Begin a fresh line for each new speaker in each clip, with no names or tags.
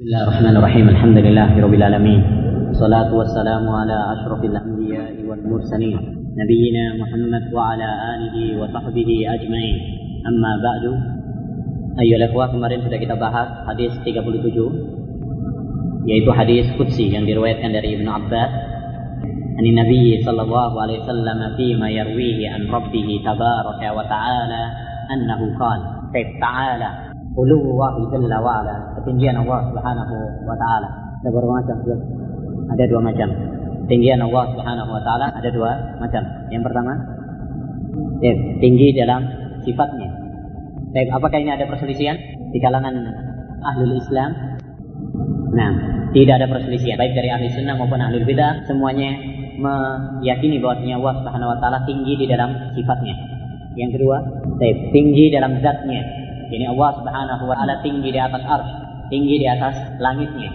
بسم الله الرحمن الرحيم الحمد لله رب العالمين والصلاة والسلام على أشرف الأنبياء والمرسلين نبينا محمد وعلى آله وصحبه أجمعين أما بعد أيها الأخوة kemarin sudah kita bahas hadis 37 yaitu hadis Qudsi yang diriwayatkan dari Ibnu Abbas. عن النبي صلى الله عليه وسلم فيما يرويه عن ربه تبارك وتعالى أنه قال تعالى ulu Allah jalla wa ala. Ketinggian Allah Subhanahu wa taala. Ada berapa macam? Ada dua macam. Ketinggian Allah Subhanahu wa taala ada dua macam. Yang pertama ya, tinggi dalam sifatnya. Baik, apakah ini ada perselisihan di kalangan ahlul Islam? Nah, tidak ada perselisihan. Baik dari ahli sunnah maupun ahli bidah semuanya meyakini bahwasanya Allah Subhanahu wa taala tinggi di dalam sifatnya. Yang kedua, baik, tinggi dalam zatnya. Ini Allah Subhanahu wa taala tinggi di atas arsy, tinggi di atas langitnya.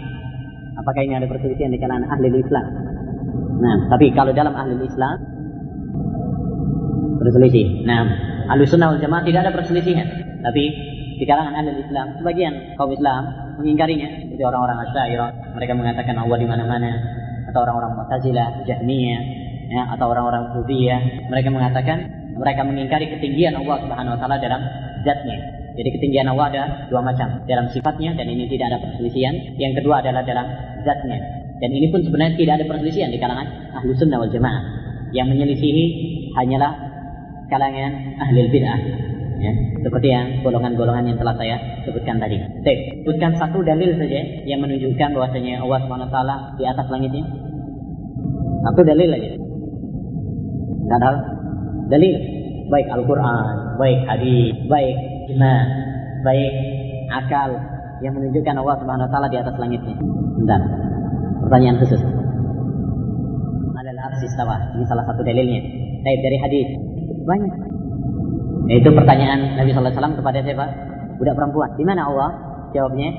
Apakah ini ada perselisihan di kalangan ahli Islam? Nah, tapi kalau dalam ahli Islam berselisih. Nah, ahli sunnah wal jamaah tidak ada perselisihan. Tapi di kalangan ahli Islam, sebagian kaum Islam mengingkarinya. Seperti orang-orang Asy'ariyah, mereka mengatakan Allah di mana-mana. Atau orang-orang Mu'tazilah, Jahmiyah, ya, atau orang-orang Sufiyah, mereka mengatakan mereka mengingkari ketinggian Allah Subhanahu wa taala dalam zatnya. Jadi ketinggian Allah ada dua macam dalam sifatnya dan ini tidak ada perselisihan. Yang kedua adalah dalam zatnya. Dan ini pun sebenarnya tidak ada perselisihan di kalangan ahlu sunnah wal jamaah. Yang menyelisihi hanyalah kalangan ahli bid'ah. Ya, seperti yang golongan-golongan yang telah saya sebutkan tadi. Baik, sebutkan satu dalil saja yang menunjukkan bahwasanya Allah SWT di atas langitnya. Satu dalil aja. Tidak dalil. Baik Al-Quran, baik hadis, baik ijma, baik akal yang menunjukkan Allah Subhanahu wa taala di atas langitnya. Bentar. Pertanyaan khusus. Alal arsi Ini salah satu dalilnya. Baik dari hadis. Banyak. Yaitu pertanyaan Nabi sallallahu alaihi wasallam kepada siapa? Budak perempuan. Di mana Allah? Jawabnya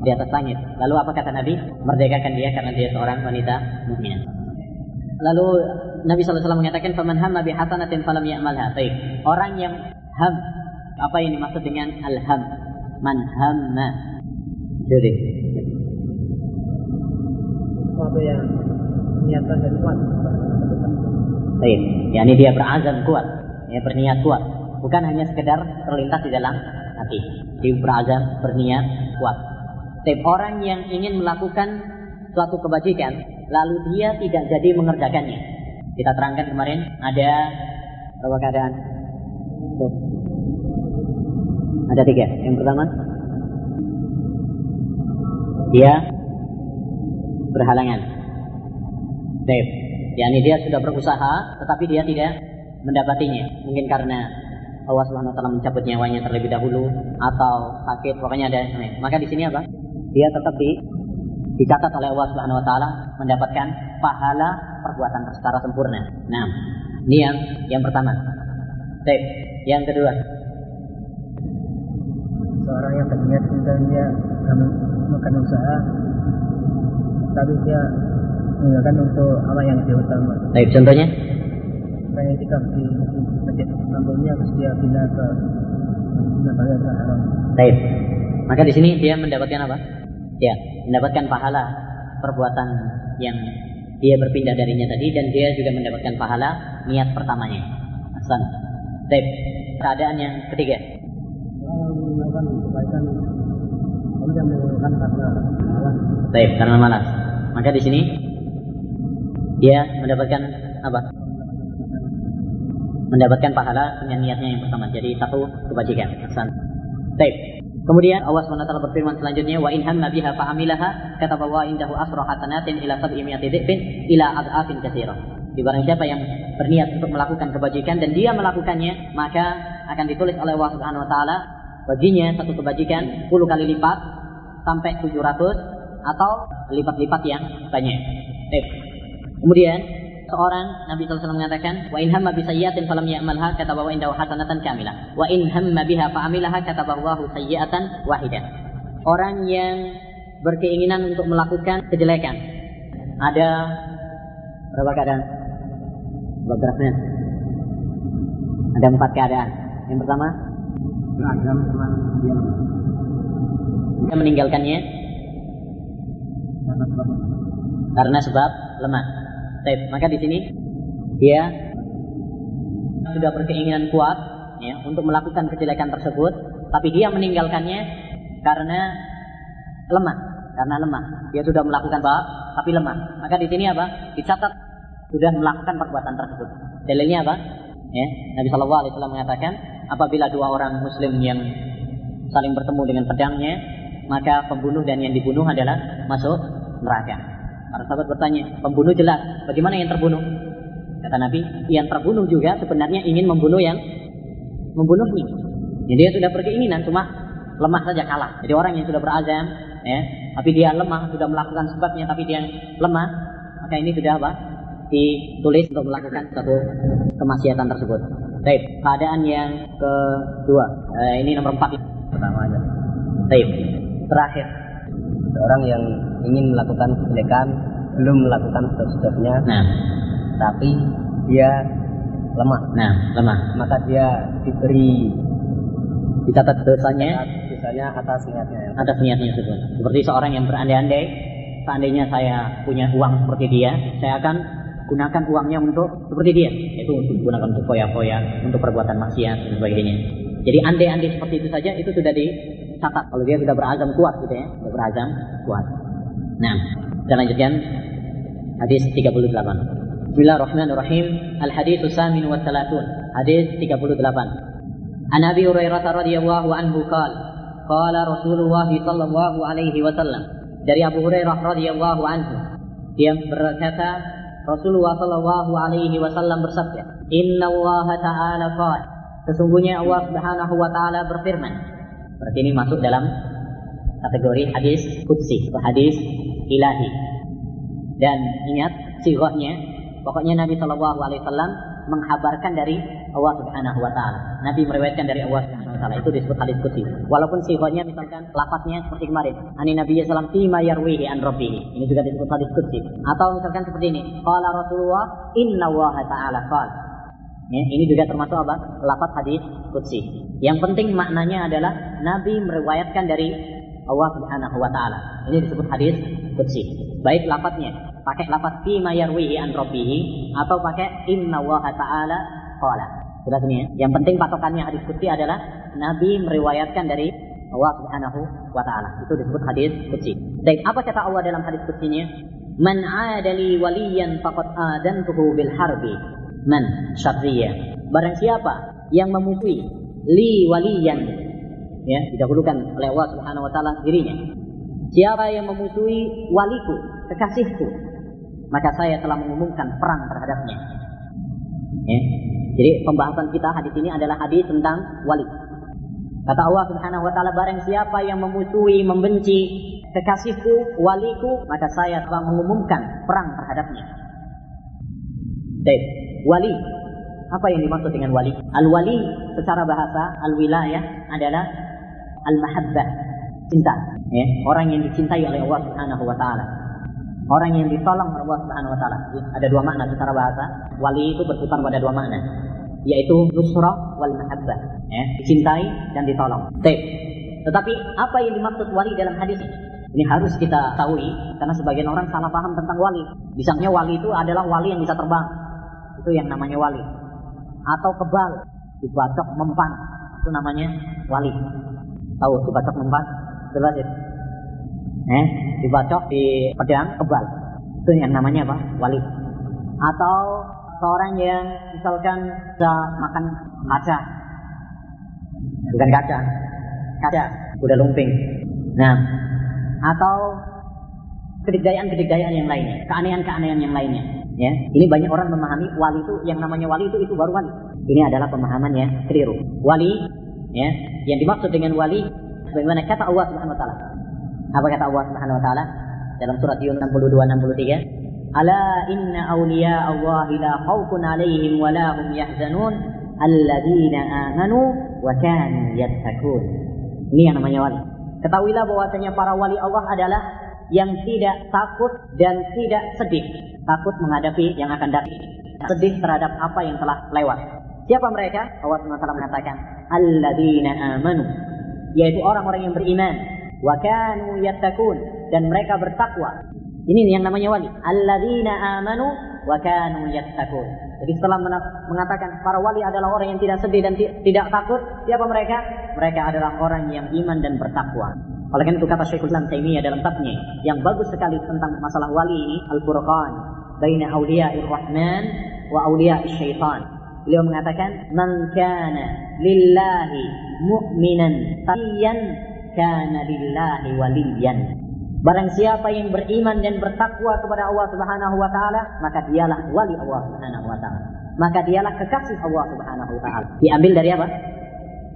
di atas langit. Lalu apa kata Nabi? Merdekakan dia karena dia seorang wanita mukminah. Lalu Nabi SAW mengatakan, "Faman hamma bi hasanatin falam ya'malha." Baik. Orang yang ham apa yang dimaksud dengan al-ham? Man hamma. Jadi
sesuatu yang niatan dan kuat.
Baik, yakni dia berazam kuat, ya berniat kuat, bukan hanya sekedar terlintas di dalam hati. Dia berazam, berniat kuat. Setiap orang yang ingin melakukan suatu kebajikan, lalu dia tidak jadi mengerjakannya. Kita terangkan kemarin ada berapa keadaan? Tuh. Ada tiga. Yang pertama, dia berhalangan. Baik. yakni dia sudah berusaha, tetapi dia tidak mendapatinya. Mungkin karena Allah Subhanahu wa taala mencabut nyawanya terlebih dahulu atau sakit, pokoknya ada. Maka di sini apa? Dia tetap di dicatat oleh Allah Subhanahu wa taala mendapatkan pahala perbuatan secara sempurna. Nah, ini yang yang pertama. Baik, yang kedua.
Seorang yang berniat dan dia makan usaha tapi dia menggunakan untuk apa yang dia utama.
Baik, contohnya?
Saya tidak di masjid kampungnya terus dia pindah ke Nabawi haram.
Baik. Maka di sini dia mendapatkan apa? Ya, mendapatkan pahala perbuatan yang dia berpindah darinya tadi dan dia juga mendapatkan pahala niat pertamanya. Hasan. Baik. Keadaan yang ketiga.
Melakukan kebaikan melakukan karena malas.
Baik, karena malas. Maka di sini dia mendapatkan apa? Mendapatkan pahala dengan niatnya yang pertama. Jadi satu kebajikan. Hasan. Baik. Kemudian Allah SWT berfirman selanjutnya wa in hamma biha fa amilaha kataballahu indahu asra hasanatin ila sab'i mi'ati dhifin ila ad'afin katsira. Di barang siapa yang berniat untuk melakukan kebajikan dan dia melakukannya, maka akan ditulis oleh Allah Subhanahu wa taala baginya satu kebajikan 10 kali lipat sampai 700 atau lipat-lipat yang banyak. Baik. Kemudian seorang Nabi SAW mengatakan wa in hamma bi sayyi'atin falam ya'malha katabahu indahu hasanatan kamilah. Wa in hamma biha fa amilaha katabahu sayyi'atan wahidah. Orang yang berkeinginan untuk melakukan kejelekan. Ada berapa keadaan? Beberapa ada empat keadaan. Yang pertama
Beragam dia
dia meninggalkannya karena sebab lemah. Baik, maka di sini dia sudah berkeinginan kuat ya untuk melakukan kejelekan tersebut, tapi dia meninggalkannya karena lemah, karena lemah. Dia sudah melakukan apa? Tapi lemah. Maka di sini apa? Dicatat sudah melakukan perbuatan tersebut. Dalilnya apa? Ya, Nabi Shallallahu Alaihi Wasallam mengatakan, apabila dua orang Muslim yang saling bertemu dengan pedangnya, maka pembunuh dan yang dibunuh adalah masuk neraka. Para sahabat bertanya, pembunuh jelas, bagaimana yang terbunuh? Kata Nabi, yang terbunuh juga sebenarnya ingin membunuh yang membunuhnya. Jadi dia sudah berkeinginan, cuma lemah saja kalah. Jadi orang yang sudah berazam, ya, tapi dia lemah, sudah melakukan sebabnya, tapi dia lemah, maka ini sudah apa? Ditulis untuk melakukan satu kemaksiatan tersebut. Baik, keadaan yang kedua, eh, ini nomor empat
pertama aja.
Baik, terakhir.
Seorang yang ingin melakukan kejelekan belum melakukan sebab-sebabnya,
Nah,
tapi dia lemah,
nah, lemah.
maka dia diberi
Dicatat dosanya
misalnya atas niatnya.
atas niatnya tersebut. Seperti seorang yang berandai-andai, seandainya saya punya uang seperti dia, saya akan gunakan uangnya untuk seperti dia, yaitu untuk gunakan untuk foya-foya, untuk perbuatan maksiat dan sebagainya. Jadi andai-andai seperti itu saja itu sudah dicatat kalau dia sudah berazam kuat gitu ya, sudah berazam kuat. Nah, kita lanjutkan hadis 38. Bismillahirrahmanirrahim. Al-hadis samin wa salatun. Hadis 38. An Abi Hurairah radhiyallahu anhu qala qala Rasulullah sallallahu alaihi wasallam. Dari Abu Hurairah radhiyallahu anhu dia berkata Rasulullah sallallahu alaihi wasallam bersabda, "Inna Allah ta'ala qala" Sesungguhnya Allah Subhanahu wa taala berfirman. Berarti ini masuk dalam kategori hadis qudsi atau hadis ilahi. Dan ingat sighahnya, pokoknya Nabi Shallallahu alaihi wasallam menghabarkan dari Allah Subhanahu wa taala. Nabi meriwayatkan dari Allah Subhanahu wa taala. Itu disebut hadis qudsi. Walaupun sighahnya misalkan lafaznya seperti kemarin, ani Nabi sallallahu alaihi wasallam yarwihi an rabbih. Ini juga disebut hadis qudsi. Atau misalkan seperti ini, qala Rasulullah inna Allah taala qala. Ya, ini juga termasuk apa? Lafaz hadis qudsi. Yang penting maknanya adalah Nabi meriwayatkan dari Allah Subhanahu wa taala. Ini disebut hadis qudsi. Baik lafaznya, pakai lafaz fi ma yarwihi an rabbih atau pakai inna Allah taala qala. Sudah ini ya. Yang penting patokannya hadis qudsi adalah Nabi meriwayatkan dari Allah Subhanahu wa taala. Itu disebut hadis qudsi. Baik, apa kata Allah dalam hadis qudsinya? Man 'adali waliyan faqad adantuhu bil harbi. Man syarriyah. Barang siapa yang memusuhi li waliyan ya didahulukan oleh Allah Subhanahu wa taala dirinya. Siapa yang memusuhi waliku, kekasihku, maka saya telah mengumumkan perang terhadapnya. Ya. Jadi pembahasan kita hadis ini adalah hadis tentang wali. Kata Allah Subhanahu wa taala barang siapa yang memusuhi, membenci kekasihku, waliku, maka saya telah mengumumkan perang terhadapnya. Baik, wali. Apa yang dimaksud dengan wali? Al-wali secara bahasa al-wilayah adalah al-mahabbah, cinta. Ya, orang yang dicintai oleh Allah Subhanahu wa taala. Orang yang ditolong Allah Subhanahu wa taala. Ada dua makna secara bahasa. Wali itu berputar pada dua makna, yaitu nusrah wal mahabbah, ya, dicintai dan ditolong. Baik. Tetapi apa yang dimaksud wali dalam hadis ini? Ini harus kita tahu karena sebagian orang salah paham tentang wali. Misalnya wali itu adalah wali yang bisa terbang. Itu yang namanya wali. Atau kebal, dibacok mempan. Itu namanya wali. Tahu dibacok mempan? Jelas ya? Eh, dibacok di pedang kebal. Itu yang namanya apa? Wali. Atau seorang yang misalkan bisa makan kaca. Bukan kaca. Kaca, udah lumping. Nah, atau kedikdayaan-kedikdayaan yang lainnya, keanehan-keanehan yang lainnya. Ya, ini banyak orang memahami wali itu yang namanya wali itu itu baru wali. Ini adalah pemahaman yang keliru. Wali, ya, yang dimaksud dengan wali, bagaimana kata Allah Subhanahu Wa Taala. Apa kata Allah Subhanahu Wa Taala dalam surat Yunus 62 63? Ala inna awliya Allah la khawfun alaihim wa la hum yahzanun alladzina amanu wa kanu yattaqun. Ini yang namanya wali. Ketahuilah bahwasanya para wali Allah adalah yang tidak takut dan tidak sedih. Takut menghadapi yang akan datang. Sedih terhadap apa yang telah lewat. Siapa mereka? Allah SWT mengatakan, Alladzina amanu. Yaitu orang-orang yang beriman. Wa kanu yattaqun. Dan mereka bertakwa. Ini yang namanya wali. Alladzina amanu wa kanu yattaqun. Jadi setelah mengatakan para wali adalah orang yang tidak sedih dan tidak takut, siapa mereka? Mereka adalah orang yang iman dan bertakwa. Oleh karena itu kata Syekhul Islam Taimiyah dalam tabnya yang bagus sekali tentang masalah wali ini Al-Furqan baina awliya'ir rahman wa awliya'is syaitan. Beliau mengatakan man kana lillahi mu'minan taqiyan kana lillahi waliyan. Barang siapa yang beriman dan bertakwa kepada Allah Subhanahu wa taala, maka dialah wali Allah Subhanahu wa taala. Maka dialah kekasih Allah Subhanahu wa taala. Diambil dari apa?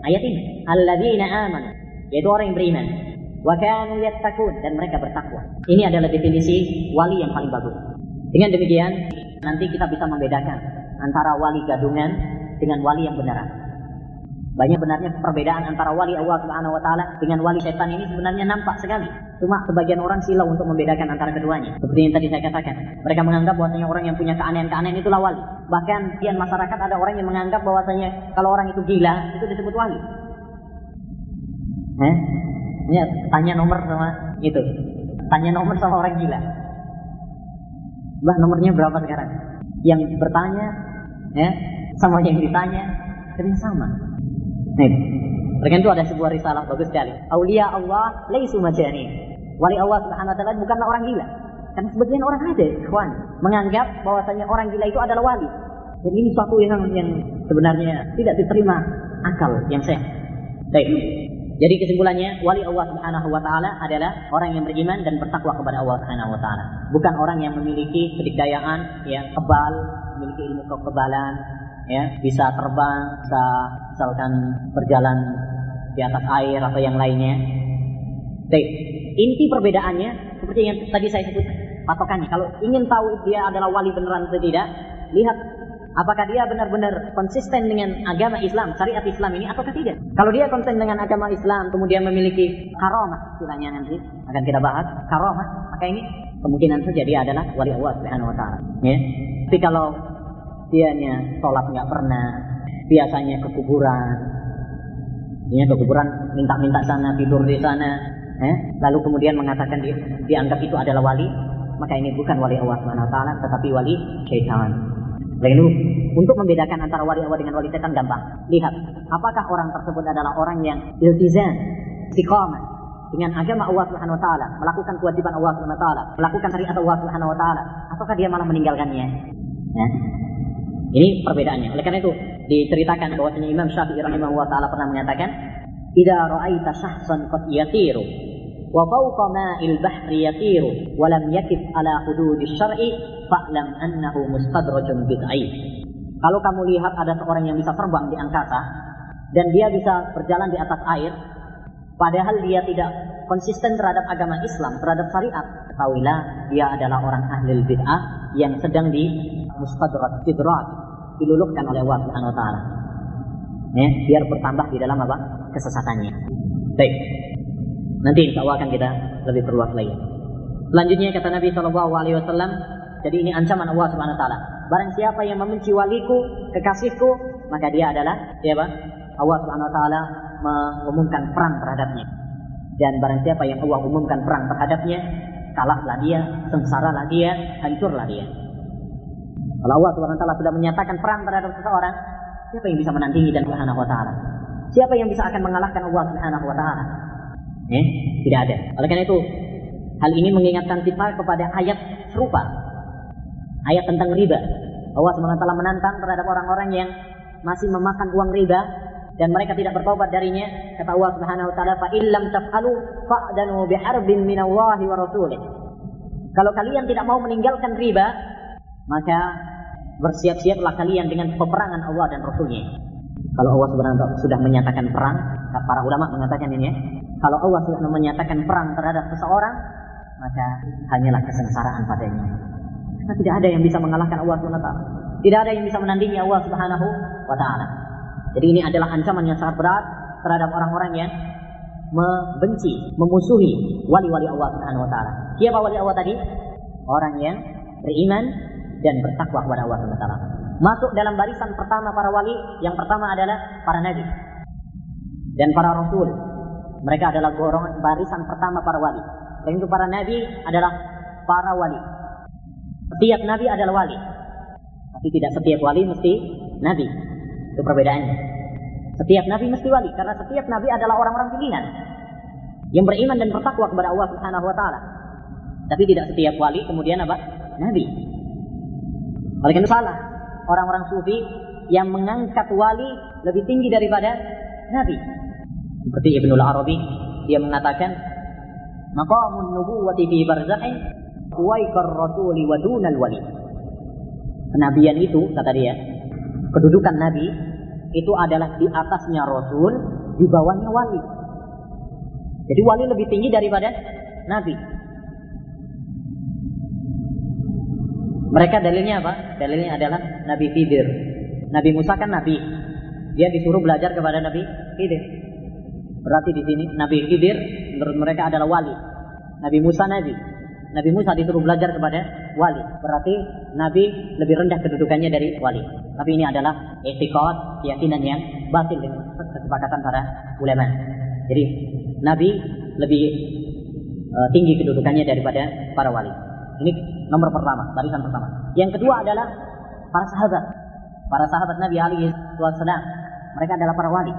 Ayat ini. Alladzina amanu, yaitu orang yang beriman. Wa kanu yattaqun dan mereka bertakwa. Ini adalah definisi wali yang paling bagus. Dengan demikian, nanti kita bisa membedakan antara wali gadungan dengan wali yang beneran. Banyak benarnya perbedaan antara wali Allah Subhanahu wa taala dengan wali setan ini sebenarnya nampak sekali. Cuma sebagian orang silau untuk membedakan antara keduanya. Seperti yang tadi saya katakan. Mereka menganggap bahwasanya orang yang punya keanehan-keanehan itulah wali. Bahkan di masyarakat ada orang yang menganggap bahwasanya kalau orang itu gila itu disebut wali. Eh? Ya, tanya nomor sama itu. Tanya nomor sama orang gila. Bah nomornya berapa sekarang? Yang bertanya ya sama yang ditanya sering sama. Nih. Mereka itu ada sebuah risalah bagus sekali. Aulia Allah laisu majani. Wali Allah Subhanahu wa taala bukanlah orang gila. Karena sebagian orang ada, kawan, menganggap bahwasanya orang gila itu adalah wali. Dan ini suatu yang yang sebenarnya tidak diterima akal yang sehat. Baik. Jadi kesimpulannya, wali Allah Subhanahu wa taala adalah orang yang beriman dan bertakwa kepada Allah Subhanahu wa taala. Bukan orang yang memiliki kedikdayaan yang kebal, memiliki ilmu kekebalan, ya bisa terbang bisa misalkan berjalan di atas air atau yang lainnya Baik, inti perbedaannya seperti yang tadi saya sebut patokannya. Kalau ingin tahu dia adalah wali beneran atau tidak, lihat apakah dia benar-benar konsisten dengan agama Islam, syariat Islam ini ataukah tidak. Kalau dia konsisten dengan agama Islam, kemudian memiliki karomah, istilahnya nanti akan kita bahas karomah, maka ini kemungkinan saja dia adalah wali Allah Subhanahu wa taala. Ya. Tapi kalau dianya sholat nggak pernah, biasanya ke kuburan, dia ke kuburan minta-minta sana, tidur di sana, eh? lalu kemudian mengatakan di, dianggap itu adalah wali, maka ini bukan wali Allah swt, tetapi wali syaitan. Lalu untuk membedakan antara wali Allah dengan wali setan gampang. Lihat, apakah orang tersebut adalah orang yang iltizam, istiqamah dengan agama Allah Subhanahu wa taala, melakukan kewajiban Allah Subhanahu wa taala, melakukan syariat Allah Subhanahu wa taala, ataukah dia malah meninggalkannya? Ya. Ini perbedaannya. Oleh karena itu diceritakan bahwasanya Imam Syafi'i rahimahullah taala pernah mengatakan, "Idza ra'aita syahsan qad yatiru wa fawqa ma'il bahri yatiru wa lam yakif ala hududi syar'i fa'lam annahu mustadrajun bid'ai." Kalau kamu lihat ada seorang yang bisa terbang di angkasa dan dia bisa berjalan di atas air, padahal dia tidak konsisten terhadap agama Islam, terhadap syariat, ketahuilah dia adalah orang ahli bid'ah yang sedang di mustadrat sidrat diluluhkan oleh Allah Subhanahu wa taala. Ya, biar bertambah di dalam apa? kesesatannya. Baik. Nanti insya Allah akan kita lebih perluas lagi. Selanjutnya kata Nabi Shallallahu Alaihi Wasallam, jadi ini ancaman Allah Subhanahu Wa Taala. Barang siapa yang membenci waliku, kekasihku, maka dia adalah siapa? Allah Subhanahu Wa Taala mengumumkan perang terhadapnya. Dan barang siapa yang Allah umumkan perang terhadapnya, kalahlah dia, sengsaralah dia, hancurlah dia. Kalau Allah SWT sudah menyatakan perang terhadap seseorang, siapa yang bisa menandingi dan Subhanahu wa taala? Siapa yang bisa akan mengalahkan Allah Subhanahu wa taala? Eh, tidak ada. Oleh karena itu, hal ini mengingatkan kita kepada ayat serupa. Ayat tentang riba. Allah SWT menantang terhadap orang-orang yang masih memakan uang riba dan mereka tidak bertobat darinya kata Allah Subhanahu wa taala fa illam taf'alu fa'danu biharbin minallahi wa rasulih kalau kalian tidak mau meninggalkan riba maka bersiap-siaplah kalian dengan peperangan Allah dan Rasulnya. Kalau Allah Subhanahu sudah menyatakan perang, para ulama mengatakan ini ya, kalau Allah sudah menyatakan perang terhadap seseorang, maka hanyalah kesengsaraan padanya. Karena tidak ada yang bisa mengalahkan Allah Subhanahu Tidak ada yang bisa menandingi Allah Subhanahu wa taala. Jadi ini adalah ancaman yang sangat berat terhadap orang-orang yang membenci, memusuhi wali-wali Allah Subhanahu wa taala. Siapa wali Allah tadi? Orang yang beriman dan bertakwa kepada Allah SWT. Masuk dalam barisan pertama para wali, yang pertama adalah para nabi dan para rasul. Mereka adalah golongan barisan pertama para wali. Dan itu para nabi adalah para wali. Setiap nabi adalah wali. Tapi tidak setiap wali mesti nabi. Itu perbedaannya. Setiap nabi mesti wali karena setiap nabi adalah orang-orang pilihan yang beriman dan bertakwa kepada Allah Subhanahu wa taala. Tapi tidak setiap wali kemudian apa? Nabi. Oleh karena salah orang-orang sufi yang mengangkat wali lebih tinggi daripada nabi. Seperti Ibnul Arabi dia mengatakan maqamun nubuwati fi barzakhin waikar rasuli wa dunal wali. Kenabian itu kata dia, kedudukan nabi itu adalah di atasnya rasul, di bawahnya wali. Jadi wali lebih tinggi daripada nabi. Mereka dalilnya apa? Dalilnya adalah Nabi Khidir. Nabi Musa kan nabi. Dia disuruh belajar kepada Nabi Khidir. Berarti di sini Nabi Khidir menurut mereka adalah wali. Nabi Musa nabi. Nabi Musa disuruh belajar kepada wali. Berarti Nabi lebih rendah kedudukannya dari wali. Tapi ini adalah etikot, keyakinan yang batil dengan kesepakatan para ulama. Jadi Nabi lebih uh, tinggi kedudukannya daripada para wali. Ini nomor pertama, barisan pertama. Yang kedua adalah para sahabat. Para sahabat Nabi alaihi wasallam. Mereka adalah para wali.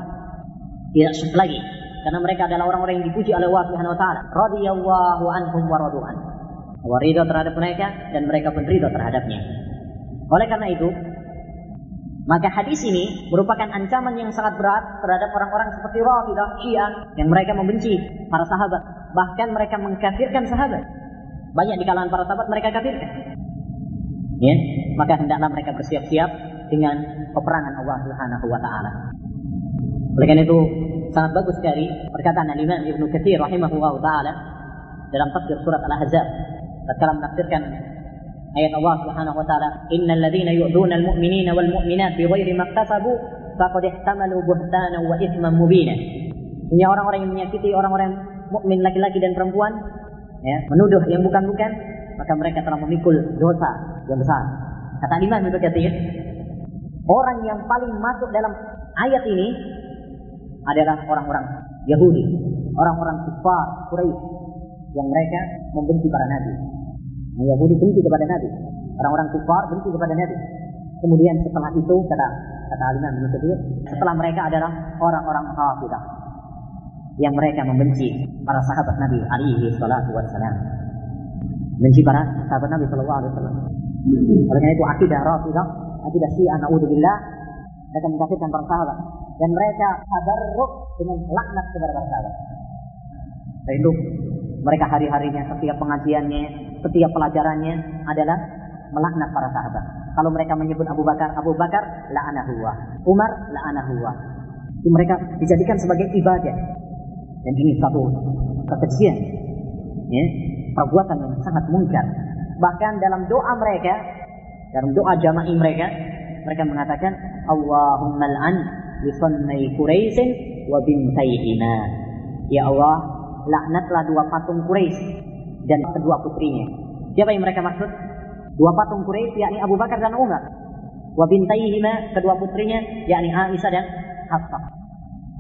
Tidak syuk lagi. Karena mereka adalah orang-orang yang dipuji oleh Allah Subhanahu wa taala. Radhiyallahu anhum wa. Allah ridho terhadap mereka dan mereka pun ridho terhadapnya. Oleh karena itu, maka hadis ini merupakan ancaman yang sangat berat terhadap orang-orang seperti Rafidah, Syiah yang mereka membenci para sahabat, bahkan mereka mengkafirkan sahabat. Banyak di kalangan para sahabat mereka kafirkan. Ya, maka hendaklah mereka bersiap-siap dengan peperangan Allah Subhanahu wa taala. Oleh karena itu sangat bagus sekali perkataan Al-Imam Ibnu Katsir rahimahullah taala dalam tafsir surat Al-Ahzab tatkala menafsirkan ayat Allah Subhanahu wa taala innal ladzina yu'duna al-mu'minina wal mu'minat bighairi maktasabu faqad ihtamalu buhtanan wa itsman mubina. Ini orang-orang yang menyakiti orang-orang mukmin laki-laki dan perempuan ya, menuduh yang bukan-bukan maka mereka telah memikul dosa yang besar. Kata Imam Ibnu Katsir, orang yang paling masuk dalam ayat ini adalah orang-orang Yahudi, orang-orang kufar Quraisy yang mereka membenci para nabi. Nah, Yahudi benci kepada nabi, orang-orang kufar benci kepada nabi. Kemudian setelah itu kata kata Alimah Katsir, setelah mereka adalah orang-orang Rafidah yang mereka membenci para sahabat Nabi alaihi salatu wassalam. Benci para sahabat Nabi sallallahu alaihi wasallam. Oleh karena itu akidah Rafidah, akidah Syiah naudzubillah mereka mengkafirkan para sahabat dan mereka tabarruk dengan laknat kepada para sahabat. Dan itu mereka hari-harinya setiap pengajiannya, setiap pelajarannya adalah melaknat para sahabat. Kalau mereka menyebut Abu Bakar, Abu Bakar la'anahu. Umar la'anahu mereka dijadikan sebagai ibadah. Dan ini satu kekejian. Ya, perbuatan yang sangat mungkar. Bahkan dalam doa mereka, dalam doa jama'i mereka, mereka mengatakan Allahumma al'an li sunnai Quraisyin wa bintaihima. Ya Allah, laknatlah dua patung Quraisy dan kedua putrinya. Siapa yang mereka maksud? Dua patung Quraisy yakni Abu Bakar dan Umar. Wa bintaihima kedua putrinya yakni Aisyah dan Hafsah.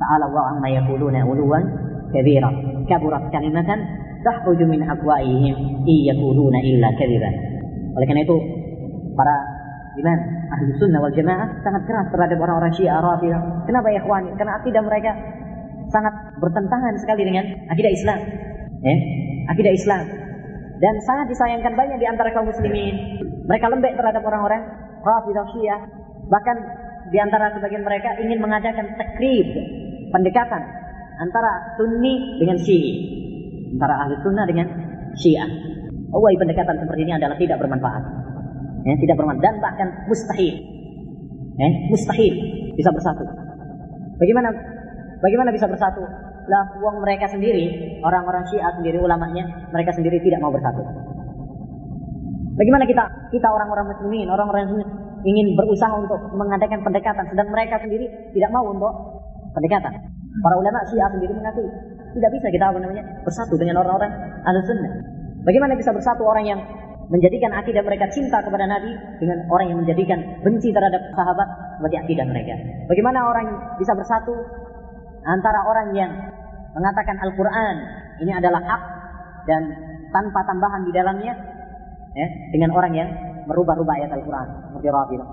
Ta'ala Allah amma yaquluna uluwan kabira. Kaburat kalimatan tahruju min afwaihim in yaquluna illa kadziban. Oleh itu para imam ahli sunnah wal jamaah sangat keras terhadap orang-orang syiah rafidah. Kenapa ya ikhwani? Karena akidah mereka sangat bertentangan sekali dengan akidah Islam. Ya, akidah Islam. Dan sangat disayangkan banyak di antara kaum muslimin. Mereka lembek terhadap orang-orang Rafidah Syiah. Bahkan di antara sebagian mereka ingin mengadakan takrib, pendekatan antara Sunni dengan Syi'i. Antara ahli sunnah dengan Syiah. Oh, pendekatan seperti ini adalah tidak bermanfaat. Ya, tidak bermanfaat dan bahkan mustahil. Ya, mustahil bisa bersatu. Bagaimana Bagaimana bisa bersatu? Lah uang mereka sendiri, orang-orang Syiah sendiri ulamanya, mereka sendiri tidak mau bersatu. Bagaimana kita kita orang-orang muslimin, orang-orang yang ingin berusaha untuk mengadakan pendekatan sedang mereka sendiri tidak mau untuk pendekatan. Para ulama Syiah sendiri mengakui tidak bisa kita apa namanya bersatu dengan orang-orang Ahlussunnah. Bagaimana bisa bersatu orang yang menjadikan akidah mereka cinta kepada Nabi dengan orang yang menjadikan benci terhadap sahabat sebagai akidah mereka. Bagaimana orang bisa bersatu antara orang yang mengatakan Al-Quran ini adalah hak dan tanpa tambahan di dalamnya ya, dengan orang yang merubah-rubah ayat Al-Quran seperti Rafidah.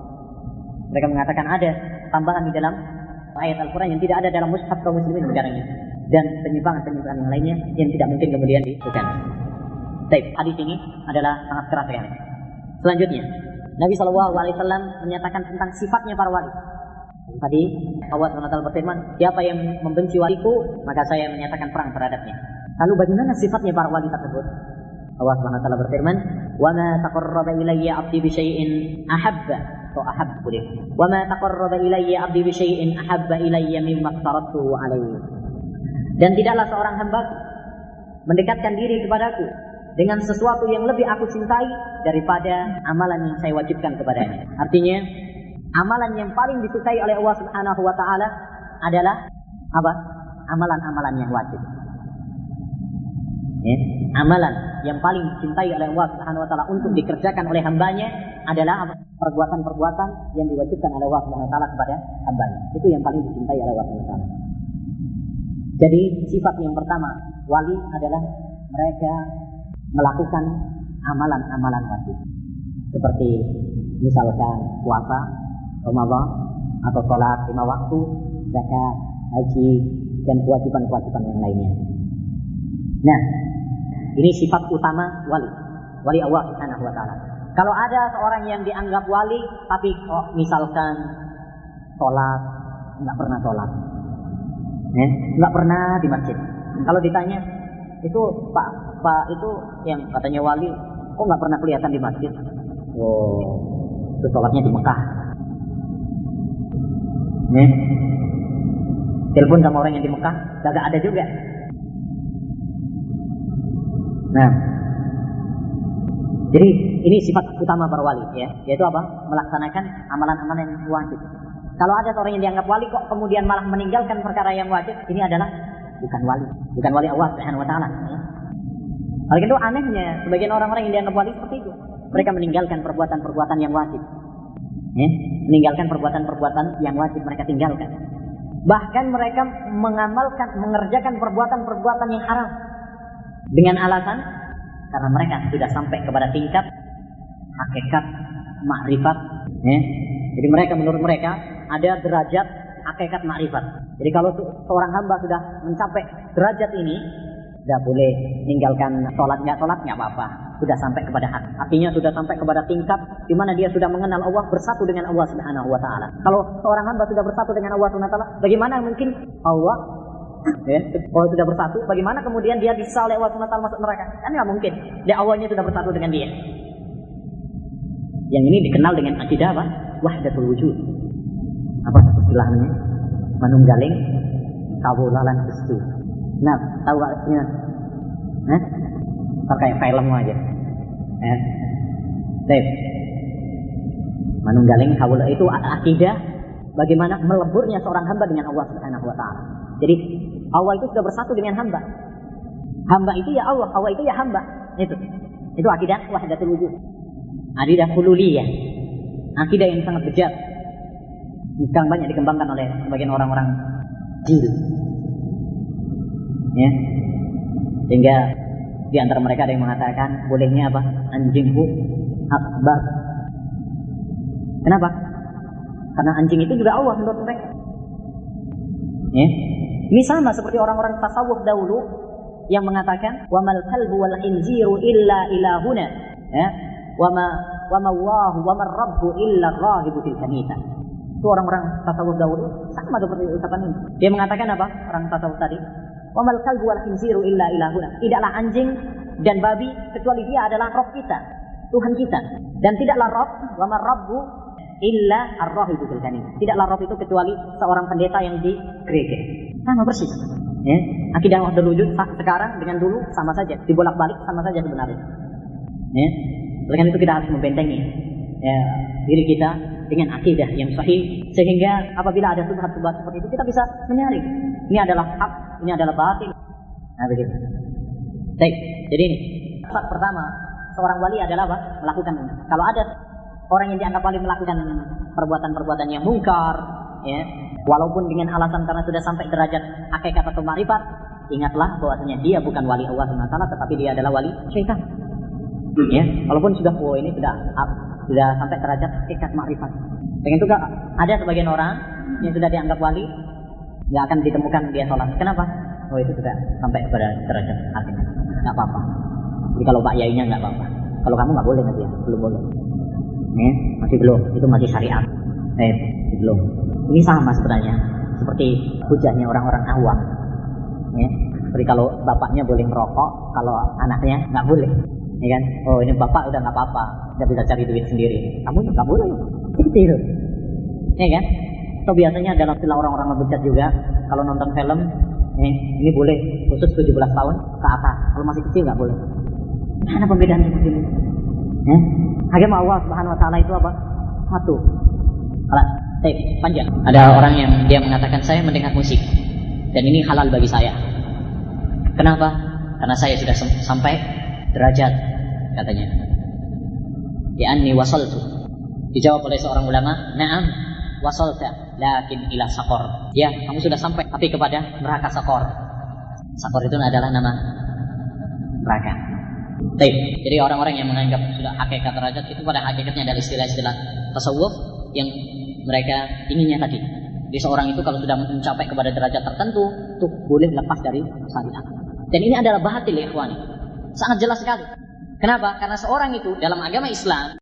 Mereka mengatakan ada tambahan di dalam ayat Al-Quran yang tidak ada dalam mushaf kaum muslimin negaranya dan penyimpangan-penyimpangan yang lainnya yang tidak mungkin kemudian dilakukan. Baik, hadis ini adalah sangat keras sekali. Selanjutnya, Nabi Shallallahu Alaihi Wasallam menyatakan tentang sifatnya para wali. Tadi Allah SWT berfirman, siapa yang membenci waliku, maka saya menyatakan perang terhadapnya. Lalu bagaimana sifatnya para wali tersebut? Allah SWT berfirman, وَمَا تَقَرَّبَ إِلَيَّ عَبْدِي بِشَيْءٍ أَحَبَّ atau ahab boleh. Wa ma taqarraba ilayya 'abdi bi syai'in ahabba ilayya mimma qaratu alayhi. Dan tidaklah seorang hamba mendekatkan diri kepadaku dengan sesuatu yang lebih aku cintai daripada amalan yang saya wajibkan kepadanya. Artinya, amalan yang paling disukai oleh Allah Subhanahu wa taala adalah apa? Amalan-amalan yang wajib. Ya, amalan yang paling dicintai oleh Allah Subhanahu wa taala untuk dikerjakan oleh hambanya adalah apa? Perbuatan-perbuatan yang diwajibkan oleh Allah Subhanahu wa taala kepada hambanya. Itu yang paling dicintai oleh Allah Subhanahu wa taala. Jadi sifat yang pertama wali adalah mereka melakukan amalan-amalan wajib. Seperti misalkan puasa, Ramadan, atau sholat lima waktu, zakat, haji, dan kewajiban-kewajiban yang lainnya. Nah, ini sifat utama wali. Wali Allah Subhanahu wa taala. Kalau ada seorang yang dianggap wali tapi oh, misalkan sholat nggak pernah sholat, eh, nggak pernah di masjid. Kalau ditanya itu Pak Pak itu yang katanya wali, kok nggak pernah kelihatan di masjid? Oh, itu sholatnya di Mekah. Nih, telepon sama orang yang di Mekah, gak ada juga. Nah, jadi ini sifat utama para wali ya, yaitu apa? Melaksanakan amalan-amalan yang wajib. Kalau ada seorang yang dianggap wali kok kemudian malah meninggalkan perkara yang wajib, ini adalah bukan wali, bukan wali Allah Subhanahu wa taala. Ya. Oleh itu anehnya sebagian orang-orang yang dianggap wali seperti itu. Mereka meninggalkan perbuatan-perbuatan yang wajib. Ya, meninggalkan perbuatan-perbuatan yang wajib mereka tinggalkan. Bahkan mereka mengamalkan, mengerjakan perbuatan-perbuatan yang haram dengan alasan karena mereka sudah sampai kepada tingkat hakikat makrifat ya. jadi mereka menurut mereka ada derajat hakikat makrifat. Jadi kalau seorang hamba sudah mencapai derajat ini tidak boleh meninggalkan sholat nggak sholat nggak apa-apa. Sudah sampai kepada hak. Artinya sudah sampai kepada tingkat di mana dia sudah mengenal Allah bersatu dengan Allah Subhanahu Wa Taala. Kalau seorang hamba sudah bersatu dengan Allah Subhanahu Wa Taala bagaimana mungkin Allah Ya, kalau sudah bersatu, bagaimana kemudian dia bisa Allah SWT masuk neraka? Kan nggak mungkin. Dia awalnya sudah bersatu dengan dia. Yang ini dikenal dengan akidah apa? Wahdatul wujud. Apa istilahnya? Manunggaling kawulalan Gusti. Nah, tahu artinya? Nah, pakai film aja. Eh, Baik. Manunggaling kawula itu akidah bagaimana meleburnya seorang hamba dengan Allah Subhanahu wa taala. Jadi Allah itu sudah bersatu dengan hamba. Hamba itu ya Allah, Allah itu ya hamba. Itu. Itu akidah wahdatul wujud. Akidah hululiyah. Akidah yang sangat bejat. Sekarang banyak dikembangkan oleh sebagian orang-orang jil. Ya. Sehingga di antara mereka ada yang mengatakan bolehnya apa? Anjingku akbar. Kenapa? Karena anjing itu juga Allah menurut mereka. Ya. Ini sama seperti orang-orang tasawuf dahulu yang mengatakan wa mal kalbu wal khinziru illa ilahuna. Ya. Wa ma wa ma Allah wa ma rabbu illa rahibu fil kanita itu orang-orang tasawuf dahulu sama seperti ucapan ini. Dia mengatakan apa? Orang tasawuf tadi wa mal kalbu wal khinziru illa ilahuna. Tidaklah anjing dan babi kecuali dia adalah roh kita Tuhan kita. Dan tidaklah roh wa ma rabbu illa ar-rahibu fil kanita tidaklah roh itu kecuali seorang pendeta yang di gereja sama persis. Ya, akidah wahdatul wujud sekarang dengan dulu sama saja, dibolak-balik sama saja sebenarnya. Ya, karena itu kita harus membentengi ya, diri kita dengan akidah yang sahih sehingga apabila ada subhat-subhat seperti itu kita bisa menyaring ini adalah hak, ini adalah batil. Nah begitu. Baik, jadi ini sifat pertama seorang wali adalah apa? Melakukan kalau ada orang yang dianggap wali melakukan perbuatan-perbuatan yang mungkar, ya, Walaupun dengan alasan karena sudah sampai derajat hakikat atau marifat, ingatlah bahwasanya dia bukan wali Allah SWT tetapi dia adalah wali syaitan. Ya, walaupun sudah oh ini sudah sudah sampai derajat hakikat makrifat. Dengan juga ada sebagian orang yang sudah dianggap wali nggak akan ditemukan dia sholat. Kenapa? Oh itu sudah sampai kepada derajat hakikat. Nggak apa-apa. Jadi kalau Pak Yainya nggak apa-apa. Kalau kamu nggak boleh nanti ya, belum boleh. Ya, masih belum. Itu masih syariat. Eh, belum. Ini sama sebenarnya seperti hujahnya orang-orang awam. Ya, seperti kalau bapaknya boleh merokok, kalau anaknya nggak boleh. Ya kan? Oh ini bapak udah nggak apa-apa, udah bisa cari duit sendiri. Kamu nggak boleh. Seperti itu. Ya kan? Atau biasanya dalam istilah orang-orang ngebecat juga, kalau nonton film, eh, ini boleh khusus 17 tahun ke atas. Kalau masih kecil nggak boleh. Mana pembedaan seperti ini? Eh? Agama Allah Subhanahu Wa Taala itu apa? Satu. Kalau eh, panjang. Ada orang yang dia mengatakan saya mendengar musik dan ini halal bagi saya. Kenapa? Karena saya sudah sampai derajat katanya. Ya anni wasaltu. Dijawab oleh seorang ulama, "Na'am, wasalta, lakin ila sakor." Ya, kamu sudah sampai tapi kepada neraka sakor. Sakor itu adalah nama neraka. Baik, jadi orang-orang yang menganggap sudah hakikat derajat itu pada hakikatnya adalah istilah-istilah tasawuf yang mereka inginnya tadi. Jadi seorang itu kalau sudah mencapai kepada derajat tertentu, tuh boleh lepas dari syariat. Dan ini adalah bahatil ya. Sangat jelas sekali. Kenapa? Karena seorang itu dalam agama Islam